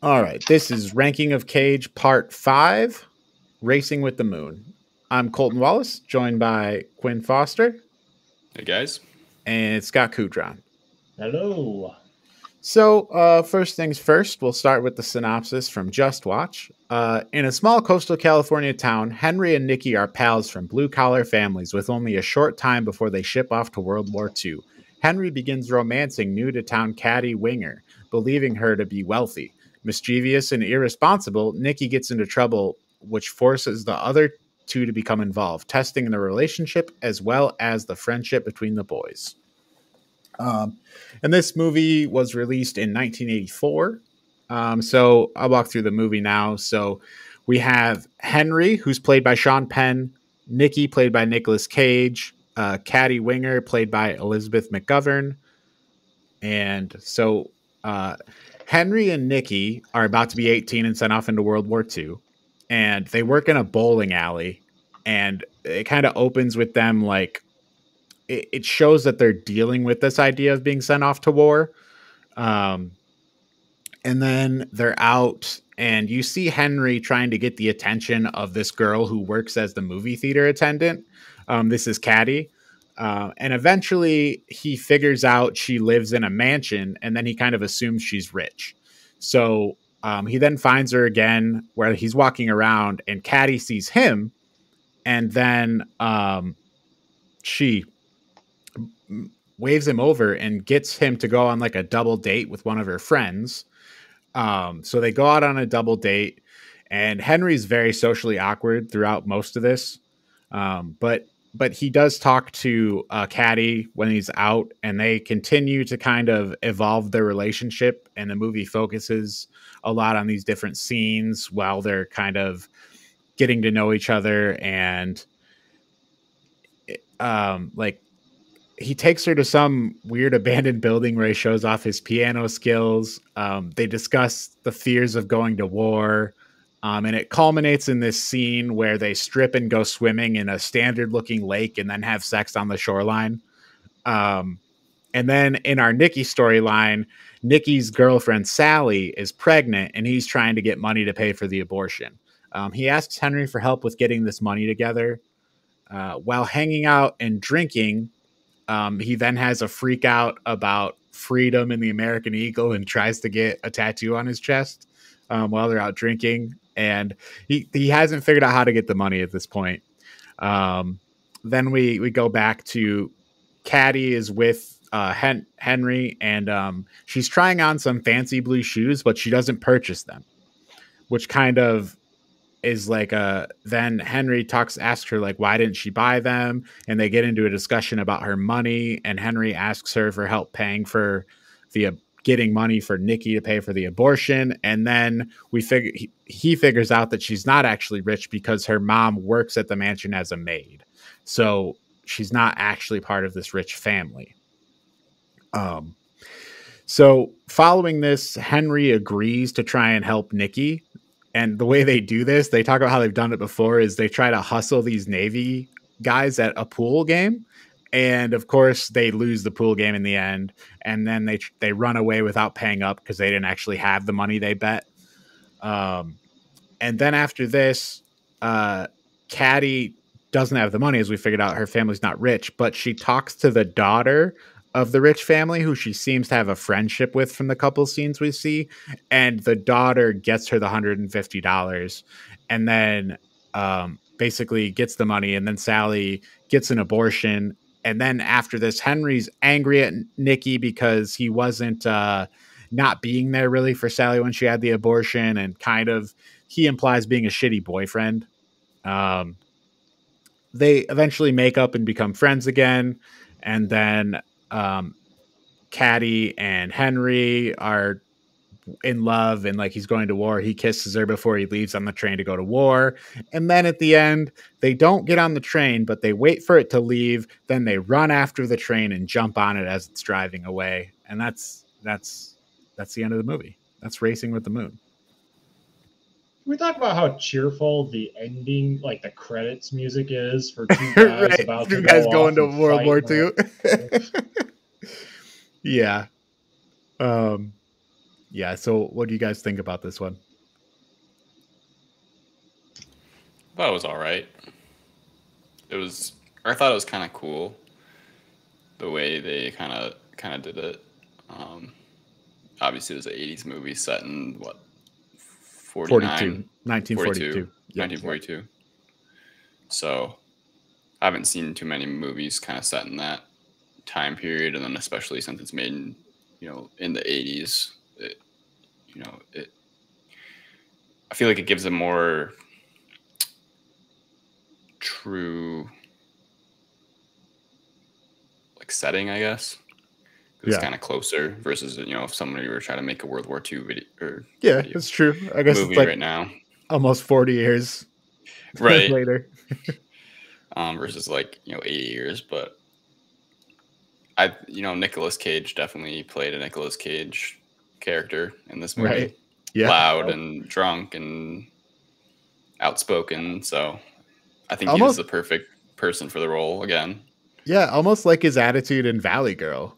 All right, this is Ranking of Cage Part 5 Racing with the Moon. I'm Colton Wallace, joined by Quinn Foster. Hey, guys. And Scott Coudron. Hello. So, uh, first things first, we'll start with the synopsis from Just Watch. Uh, in a small coastal California town, Henry and Nikki are pals from blue collar families with only a short time before they ship off to World War II. Henry begins romancing new to town Caddie Winger, believing her to be wealthy. Mischievous and irresponsible, Nikki gets into trouble, which forces the other two to become involved, testing the relationship as well as the friendship between the boys. Um, and this movie was released in 1984. Um, so I'll walk through the movie now. So we have Henry, who's played by Sean Penn, Nikki, played by Nicolas Cage, uh, Caddie Winger, played by Elizabeth McGovern. And so uh, Henry and Nikki are about to be 18 and sent off into World War II. And they work in a bowling alley. And it kind of opens with them like it, it, shows that they're dealing with this idea of being sent off to war. Um, and then they're out, and you see Henry trying to get the attention of this girl who works as the movie theater attendant. Um, this is Caddie. Uh, and eventually he figures out she lives in a mansion and then he kind of assumes she's rich. So um, he then finds her again where he's walking around and Caddie sees him. And then um, she waves him over and gets him to go on like a double date with one of her friends. Um, so they go out on a double date, and Henry's very socially awkward throughout most of this. Um, but but he does talk to uh, Caddie when he's out, and they continue to kind of evolve their relationship. And the movie focuses a lot on these different scenes while they're kind of getting to know each other and um, like he takes her to some weird abandoned building where he shows off his piano skills. Um, they discuss the fears of going to war. Um, and it culminates in this scene where they strip and go swimming in a standard looking lake and then have sex on the shoreline. Um, and then in our Nikki storyline, Nikki's girlfriend Sally is pregnant and he's trying to get money to pay for the abortion. Um, he asks Henry for help with getting this money together. Uh, while hanging out and drinking, um, he then has a freak out about freedom and the American Eagle and tries to get a tattoo on his chest um, while they're out drinking. And he, he hasn't figured out how to get the money at this point. Um, then we, we go back to Caddie is with uh, Hen- Henry and um, she's trying on some fancy blue shoes, but she doesn't purchase them, which kind of is like uh then henry talks asks her like why didn't she buy them and they get into a discussion about her money and henry asks her for help paying for the getting money for nikki to pay for the abortion. And then we figure he, he figures out that she's not actually rich because her mom works at the mansion as a maid. So she's not actually part of this rich family. Um so following this henry agrees to try and help nikki. And the way they do this, they talk about how they've done it before, is they try to hustle these Navy guys at a pool game. And of course, they lose the pool game in the end, and then they they run away without paying up because they didn't actually have the money they bet. Um, and then after this, uh, Caddie doesn't have the money, as we figured out. Her family's not rich, but she talks to the daughter of the rich family who she seems to have a friendship with from the couple scenes we see and the daughter gets her the $150 and then um, basically gets the money and then sally gets an abortion and then after this henry's angry at nikki because he wasn't uh, not being there really for sally when she had the abortion and kind of he implies being a shitty boyfriend. Um, they eventually make up and become friends again. And then um, Caddie and Henry are in love and like he's going to war. He kisses her before he leaves on the train to go to war. And then at the end, they don't get on the train, but they wait for it to leave. Then they run after the train and jump on it as it's driving away. And that's that's that's the end of the movie. That's Racing with the Moon. we talk about how cheerful the ending, like the credits music is for two guys right. about two guys go going to World War II? yeah. Um, Yeah. So, what do you guys think about this one? thought it was all right. It was, I thought it was kind of cool the way they kind of kind of did it. Um, obviously, it was an '80s movie set in what 49, 1942. 1942. So, I haven't seen too many movies kind of set in that time period, and then especially since it's made in, you know, in the '80s, it, you know, it. I feel like it gives a more true like setting, I guess. Yeah. It's kind of closer versus you know if somebody were trying to make a World War II video or yeah, video it's true. I guess movie like right now, almost forty years right later, um, versus like you know eighty years. But I, you know, Nicolas Cage definitely played a Nicolas Cage character in this movie. Right. Yeah, loud and drunk and outspoken. So I think almost, he's the perfect person for the role again. Yeah, almost like his attitude in Valley Girl.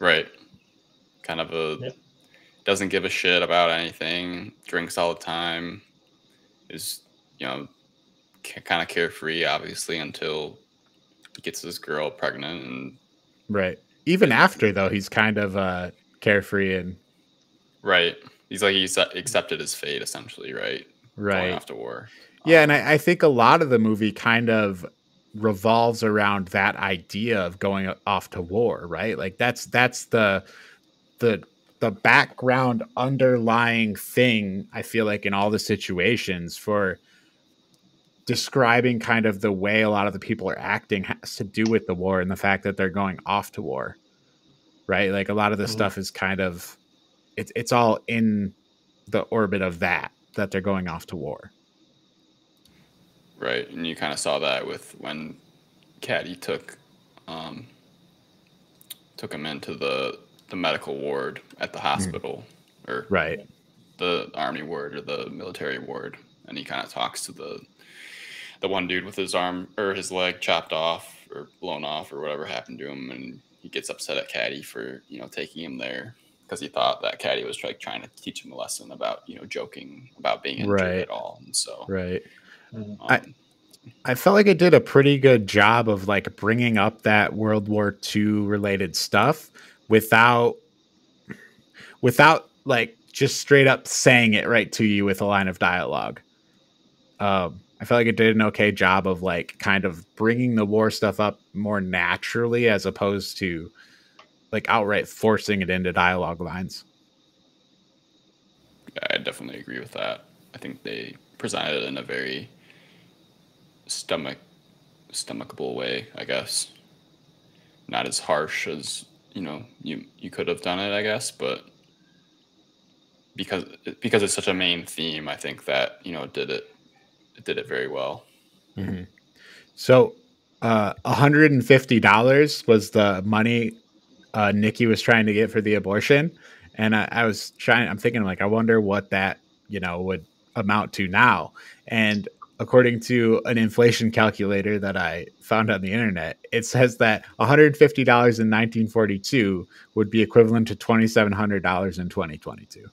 Right. Kind of a yep. doesn't give a shit about anything, drinks all the time, is, you know, kind of carefree, obviously, until he gets this girl pregnant. And right. Even after, though, he's kind of uh, carefree and. Right. He's like, he's accepted his fate, essentially, right? Right. Going off to war. Yeah, and I, I think a lot of the movie kind of revolves around that idea of going off to war, right? Like that's that's the the the background underlying thing I feel like in all the situations for describing kind of the way a lot of the people are acting has to do with the war and the fact that they're going off to war. Right? Like a lot of the mm-hmm. stuff is kind of it's it's all in the orbit of that that they're going off to war. Right, and you kind of saw that with when Caddie took um, took him into the the medical ward at the hmm. hospital, mm. or right, the army ward or the military ward, and he kind of talks to the the one dude with his arm or his leg chopped off or blown off or whatever happened to him, and he gets upset at Caddie for you know taking him there because he thought that Caddie was like trying to teach him a lesson about you know joking about being injured right. at all, and so right um, I I felt like it did a pretty good job of like bringing up that World War II related stuff without without like just straight up saying it right to you with a line of dialogue. Um, I felt like it did an okay job of like kind of bringing the war stuff up more naturally as opposed to like outright forcing it into dialogue lines. I definitely agree with that. I think they presented it in a very stomach stomachable way, I guess. Not as harsh as you know you you could have done it, I guess, but because because it's such a main theme, I think that you know did it it did it very well. Mm-hmm. So, uh, hundred and fifty dollars was the money uh, Nikki was trying to get for the abortion, and I, I was trying. I'm thinking like, I wonder what that you know would amount to now, and according to an inflation calculator that I found on the internet, it says that $150 in 1942 would be equivalent to $2,700 in 2022.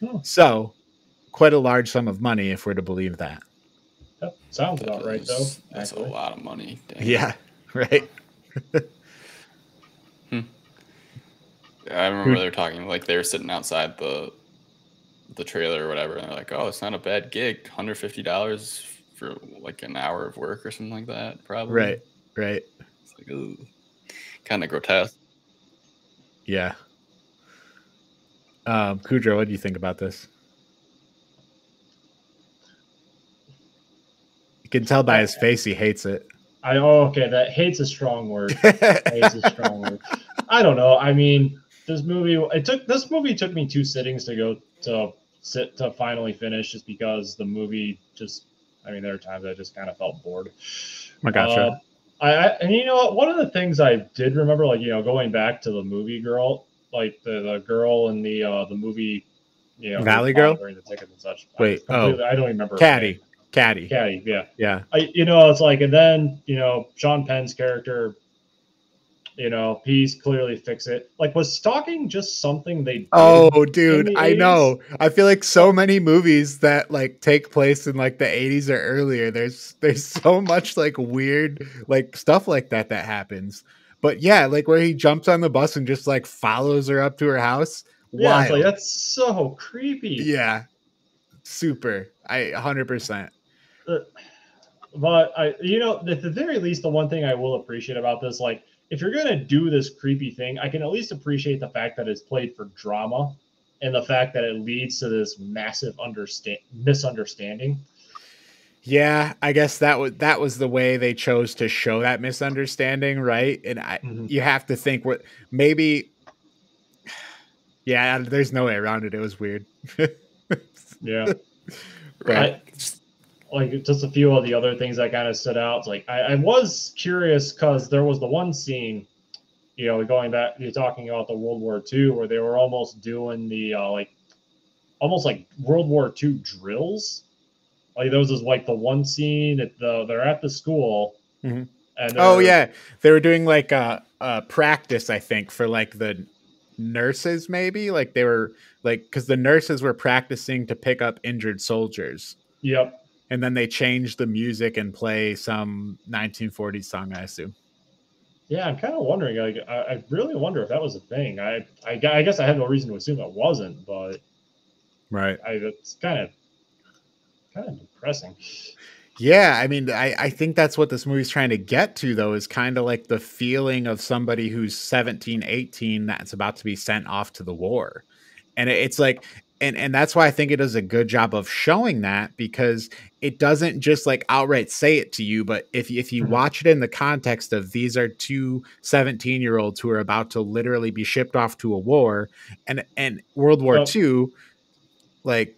Hmm. So, quite a large sum of money if we're to believe that. That sounds that about is, right, though. That's actually. a lot of money. Dang. Yeah, right. hmm. I remember they were talking like they were sitting outside the the trailer or whatever, and they're like, "Oh, it's not a bad gig. Hundred fifty dollars for like an hour of work or something like that, probably. Right, right. It's like kind of grotesque. Yeah. Um, Kudra, what do you think about this? You can tell by his face he hates it. I oh, okay, that hates a strong word. hates a strong word. I don't know. I mean, this movie it took this movie took me two sittings to go to sit to finally finish just because the movie just I mean, there are times I just kind of felt bored. I gotcha. Uh, I, I, and you know? One of the things I did remember, like you know, going back to the movie girl, like the, the girl in the uh the movie, you know, Valley Girl, the tickets and such. Wait, I oh, I don't remember. Caddie, Caddie, Caddie, yeah, yeah. I, you know, it's like, and then you know, Sean Penn's character, you know, peace, clearly fix it. Like, was stalking just something they? Did Oh, dude, I 80s? know. I feel like so many movies that like take place in like the 80s or earlier. There's there's so much like weird like stuff like that that happens. But yeah, like where he jumps on the bus and just like follows her up to her house. Yeah, like that's so creepy. Yeah. Super. I 100%. Uh, but I, you know, at the very least, the one thing I will appreciate about this, like, if you're gonna do this creepy thing, I can at least appreciate the fact that it's played for drama, and the fact that it leads to this massive understand misunderstanding. Yeah, I guess that was that was the way they chose to show that misunderstanding, right? And I Mhm. you have to think what maybe yeah, there's no way around it. It was weird. Yeah. Right. I- like just a few of the other things that kind of stood out. It's like I, I was curious because there was the one scene, you know, going back, you're talking about the World War II, where they were almost doing the uh, like, almost like World War II drills. Like those was this, like the one scene that the they're at the school, Mhm. and oh yeah, they were doing like a, a practice, I think, for like the nurses, maybe like they were like because the nurses were practicing to pick up injured soldiers, yep, and then they change the music and play some 1940s song, I assume. yeah. I'm kind of wondering. Like I, I really wonder if that was a thing. I, I I guess I have no reason to assume it wasn't, but Right. I it's kind of kind of depressing. Yeah, I mean, I, I think that's what this movie's trying to get to, though, is kind of like the feeling of somebody who's 17, 18 that's about to be sent off to the war. And it's like, and, and that's why I think it does a good job of showing that because it doesn't just like outright say it to you, but if, if you Mhm. watch it in the context of these are two 17 year olds who are about to literally be shipped off to a war and, and World War Well- II, like,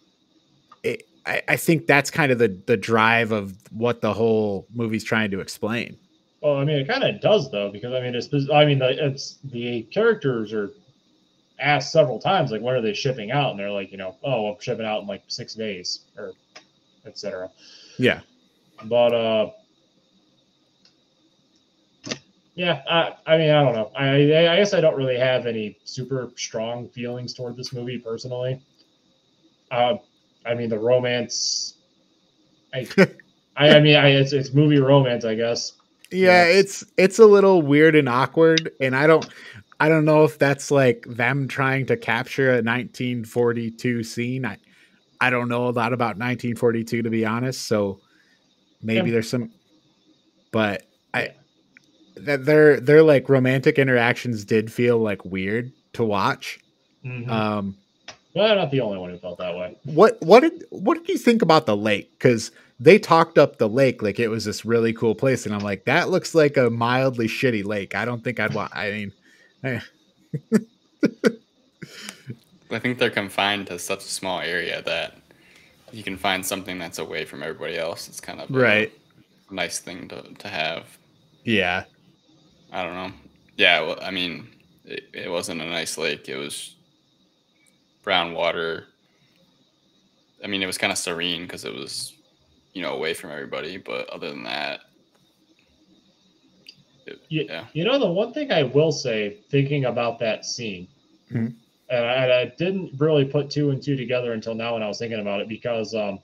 it, I, I think that's kind of the the drive of what the whole movie's trying to explain. Well, I mean, it kind of does though, because I mean, it's I mean, the, it's the characters are asked several times, like, when are they shipping out? And they're like, you know, oh, I'm shipping out in like six days, or etc. Yeah. But uh, yeah, I, I mean, I don't know. I, I guess I don't really have any super strong feelings toward this movie personally. Uh, I mean, the romance. I, I, I mean, I, it's it's movie romance, I guess. Yeah, Yes. it's it's a little weird and awkward and I don't I don't know if that's like them trying to capture a 1942 scene. I I don't know a lot about 1942 to be honest, so maybe Yeah. there's some but I that their their like romantic interactions did feel like weird to watch. Mhm. Um Well, I'm not the only one who felt that way. What what did what did you think about the lake? Because they talked up the lake like it was this really cool place, and I'm like, that looks like a mildly shitty lake. I don't think I'd want. I mean, I think they're confined to such a small area that you can find something that's away from everybody else. It's kind of a right? nice thing to, to have. Yeah, I don't know. Yeah, well, I mean, it, it wasn't a nice lake. It was brown water. I mean, it was kind of serene because it was, you know, away from everybody. But other than that, it- Ye- yeah. You know, the one thing I will say, thinking about that scene, Mhm. and, I, and I didn't really put two and two together until now when I was thinking about it, because um,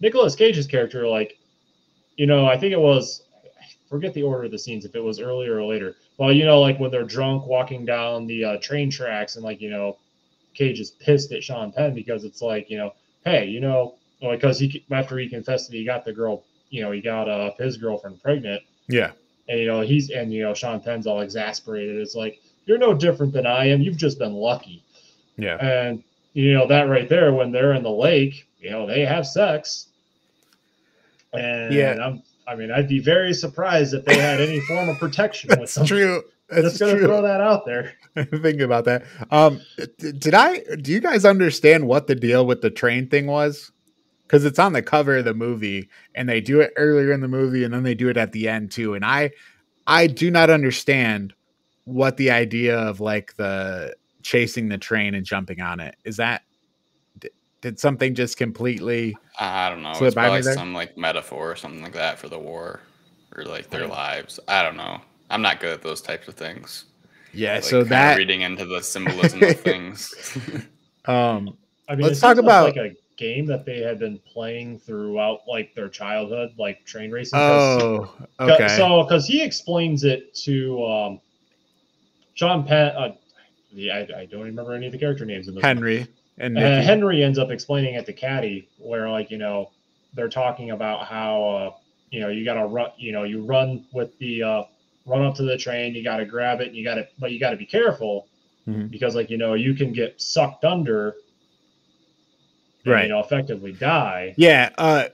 Nicolas Cage's character, like, you know, I think it was, I forget the order of the scenes, if it was earlier or later. Well, you know, like when they're drunk walking down the uh, train tracks, and like, you know, Cage is pissed at Sean Penn because it's like, you know, hey, you know, because he after he confessed that he got the girl, you know, he got uh, his girlfriend pregnant yeah, and you know he's and you know Sean Penn's all exasperated. It's like you're no different than I am. You've just been lucky. yeah. And you know that right there, when they're in the lake, you know they have sex. And Yeah. I'm, I mean, I'd be very surprised if they had any form of protection with That's them. true. Just gonna true. throw that out there. Think about that. Um, did I? Do you guys understand what the deal with the train thing was? Because it's on the cover of the movie, and they do it earlier in the movie, and then they do it at the end too. And I, I do not understand what the idea of like the chasing the train and jumping on it is. That did, did something just completely? I don't know. Slip It's probably some like metaphor or something like that for the war or like their Right. lives. I don't know. I'm not good at those types of things. Yeah, Like, so kinda that reading into the symbolism of things. um I mean, Let's talk about- like a game that they had been playing throughout like their childhood, like train racing. oh 'cause- okay. So, because he explains it to um, Sean Penn. Uh, the, I, I don't remember any of the character names in this. one. Henry and Uh, Henry ends up explaining it to Caddie, where like you know they're talking about how uh, you know you got to run, you know you run with the uh, run up to the train, you got to grab it, and you got to, but you got to be careful Mhm. because like you know you can get sucked under, and, Right. You know, effectively die. Yeah, uh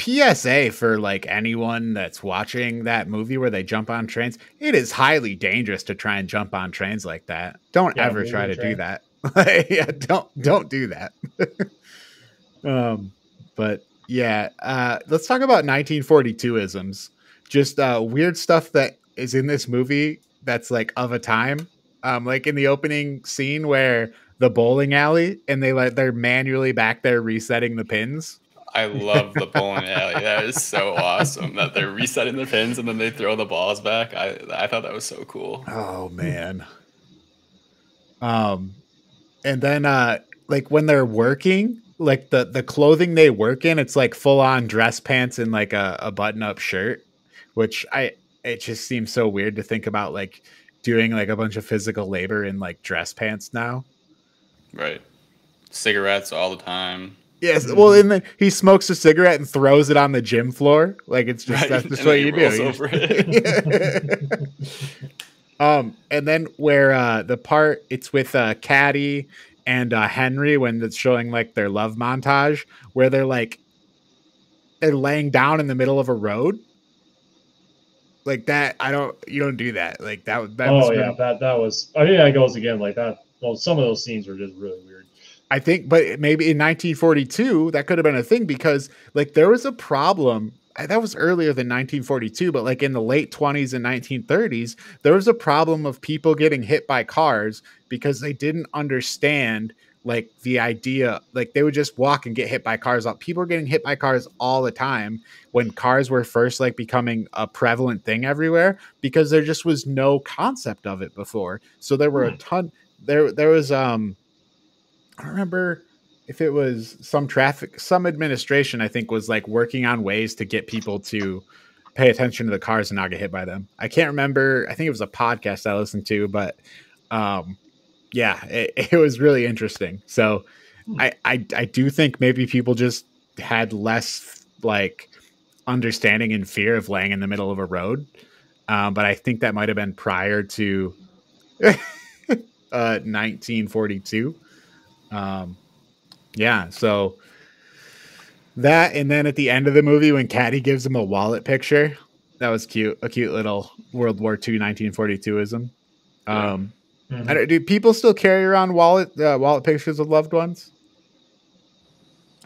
PSA for like anyone that's watching that movie where they jump on trains, it is highly dangerous to try and jump on trains like that. Don't Yeah, ever try to do that. yeah, don't don't do that. um but yeah, uh let's talk about 1942 isms. Just uh weird stuff that is in this movie that's like of a time. Um like in the opening scene where the bowling alley and they let they're manually back there resetting the pins. I love the bowling alley. That is so awesome that they're resetting the pins and then they throw the balls back. I I thought that was so cool. Oh man. Um and then uh like when they're working, like the the clothing they work in, it's like full on dress pants and like a, a button up shirt, which I it just seems so weird to think about like doing like a bunch of physical labor in like dress pants now. Right. Cigarettes all the time. Yes, well, and then he smokes a cigarette and throws it on the gym floor. Like it's just Right, that's just what you do. over um, and then where uh the part it's with uh Caddie and uh Henry when it's showing like their love montage where they're like they're laying down in the middle of a road. Like that, I don't. You don't do that. Like that. That oh was yeah, that that was. I think that goes again like that. Well, some of those scenes were just really weird. I think, but maybe in 1942 that could have been a thing because like there was a problem. uh, That was earlier than 1942, but like in the late 20s and 1930s, there was a problem of people getting hit by cars because they didn't understand like the idea. Like they would just walk and get hit by cars. People were getting hit by cars all the time when cars were first like becoming a prevalent thing everywhere because there just was no concept of it before. So there were a ton. There, there was um I don't remember if it was some traffic, some administration, I think, was like working on ways to get people to pay attention to the cars and not get hit by them. I can't remember. I think it was a podcast I listened to, but um, yeah, it, it was really interesting. So I, I, I do think maybe people just had less like understanding and fear of laying in the middle of a road. Um, but I think that might have been prior to uh, 1942. Um, yeah, so that, and then at the end of the movie, when Caddie gives him a wallet picture, that was cute. A cute little World War II 1942ism. Yeah. Um, Mhm. Don't, people still carry around wallet uh, wallet pictures of loved ones?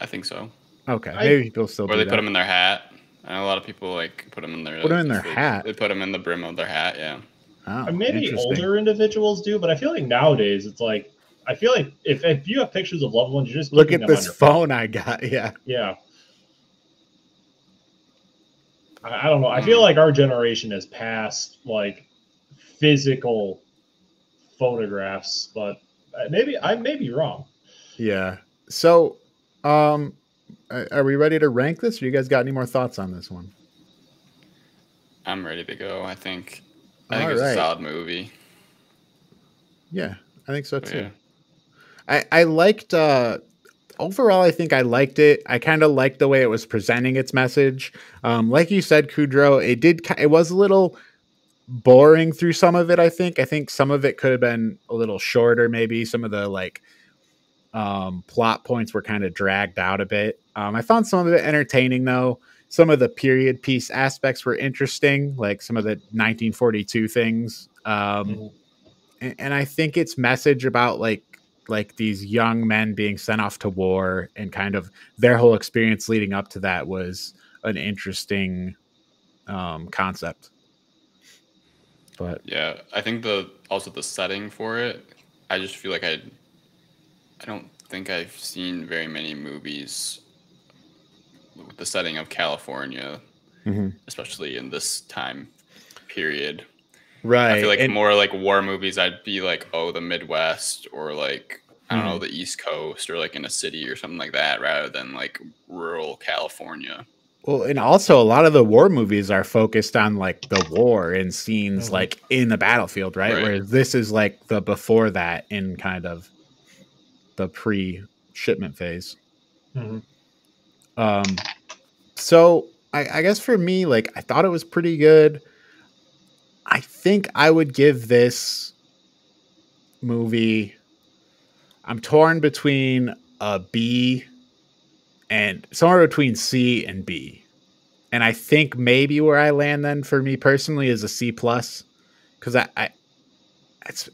I think so. Okay, I- maybe people still Or do they that. put them in their hat. I know a lot of people like put them in their Put 'em in their they- hat? They put them in the brim of their hat. Yeah. Oh, Uh, Maybe older individuals do, but I feel like nowadays it's like I feel like if, if you have pictures of loved ones, you're just Look at them on this your phone I got. Yeah. Yeah. I, I don't know. I feel Hmm. like our generation has passed like physical photographs, but maybe I may be wrong. Yeah. So, um, are are we ready to rank this? Or you guys got any more thoughts on this one? I'm ready to go. I think. I think All it's right. a solid movie. Yeah, I think so too. yeah. I I liked uh overall I think I liked it. I kind of liked the way it was presenting its message. Um like you said Kudrow, it did it was a little boring through some of it I think. I think some of it could have been a little shorter maybe. Some of the like um plot points were kind of dragged out a bit. Um I found some of it entertaining though. Some of the period piece aspects were interesting, like some of the 1942 things. Um and, and I think its message about like like these young men being sent off to war and kind of their whole experience leading up to that was an interesting um, concept. But Yeah, I think the also the setting for it. I just feel like I. I don't think I've seen very many movies with the setting of California, Mhm. especially in this time period. Right. I feel like and- more like war movies, I'd be like, oh, the Midwest or like I don't know, Mm-hmm. the East Coast or like in a city or something like that, rather than like rural California. Well, and also a lot of the war movies are focused on like the war and scenes Mhm. like in the battlefield, right? Right. Whereas this is like the before that in kind of the pre-shipment phase. Mhm. Um, so I, I guess for me, like I thought it was pretty good. I think I would give this movie. I'm torn between a B and somewhere between C and B. And I think maybe where I land then for me personally is a C plus because I, I it's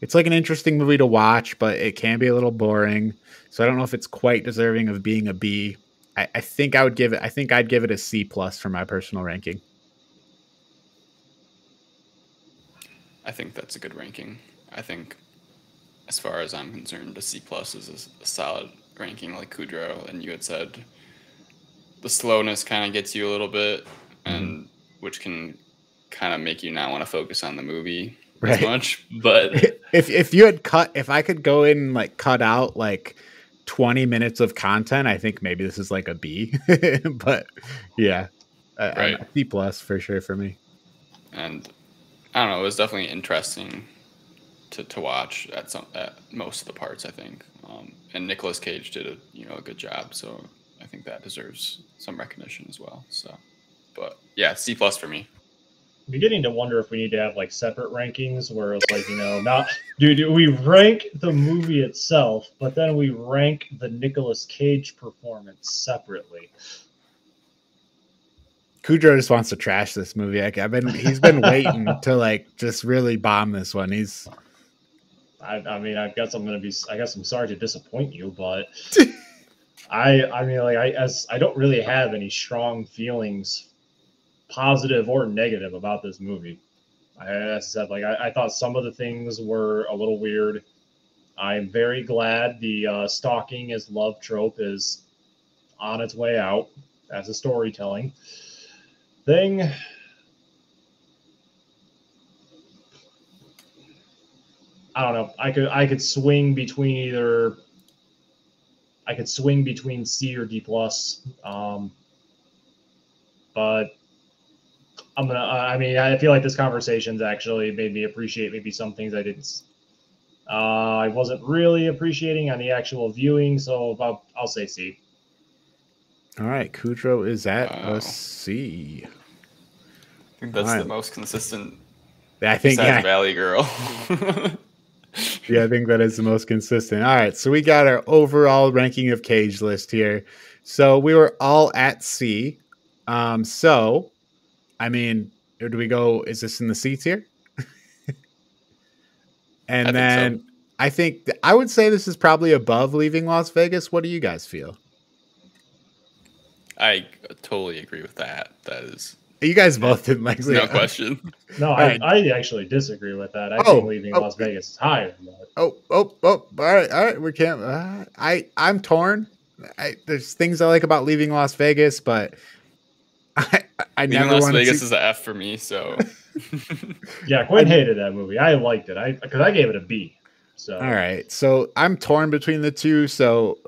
it's like an interesting movie to watch, but it can be a little boring. So I don't know if it's quite deserving of being a B. I, I think I would give it. I think I'd give it a C plus for my personal ranking. I think that's a good ranking. I think, as far as I'm concerned, a C plus is a solid ranking, like Kudrow and you had said. The slowness kind of gets you a little bit, mm-hmm. and which can kind of make you not want to focus on the movie Right. as much. But if if you had cut if I could go in and like cut out like 20 minutes of content, I think maybe this is like a B. but yeah. Right. C plus for sure for me. and I don't know, it was definitely interesting to, to watch at some at most of the parts. I think, um, and Nicolas Cage did a you know a good job, so I think that deserves some recognition as well. So, but yeah, C plus for me. Beginning to wonder if we need to have like separate rankings where it's like you know not do do we rank the movie itself but then we rank the Nicolas Cage performance separately Kudrow just wants to trash this movie. Like, I've been he's been waiting to like just really bomb this one. He's I, I mean I guess I'm gonna be I guess I'm sorry to disappoint you but I I mean like I as I don't really have any strong feelings positive or negative about this movie I, I said like I, I thought some of the things were a little weird I'm very glad the uh, stalking as love trope is on its way out as a storytelling thing. I don't know. I could I could swing between either. I could swing between C or D plus, um, but I'm gonna. I mean, I feel like this conversation's actually made me appreciate maybe some things I didn't uh, I wasn't really appreciating on the actual viewing, so I'll, I'll say C. all right. Kudrow is at Wow. a C. I think that's Alright. the most consistent. I think besides yeah, Valley Girl. yeah, I think that is the most consistent. All right, so we got our overall ranking of Cage list here. So we were all at C. Um, so I mean, do we go? Is this in the C tier? and I think so. then I think th- I would say this is probably above leaving Las Vegas. What do you guys feel? I totally agree with that. That is You guys both didn't like no question. No, Alright. I, I actually disagree with that. I Oh, think leaving oh. Las Vegas is higher. Than that. Oh, oh, oh! All right, all right. We can't. Uh, I I'm torn. I, there's things I like about leaving Las Vegas, but I I Leaving never Las want to Vegas see. is an F for me. So Yeah, Quinn hated that movie. I liked it. I because I gave it a B. So All right, so I'm torn between the two. So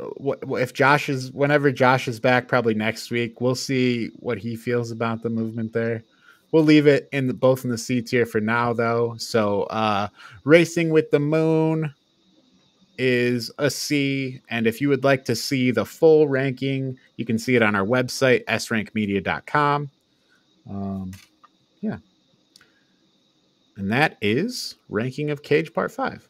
if Josh is whenever Josh is back, probably next week, we'll see what he feels about the movement there. We'll leave it in the, both in the C tier for now, though. So, uh, Racing with the Moon is a C, and if you would like to see the full ranking, you can see it on our website srankmedia.com. Um, yeah, and that is ranking of Cage Part Five.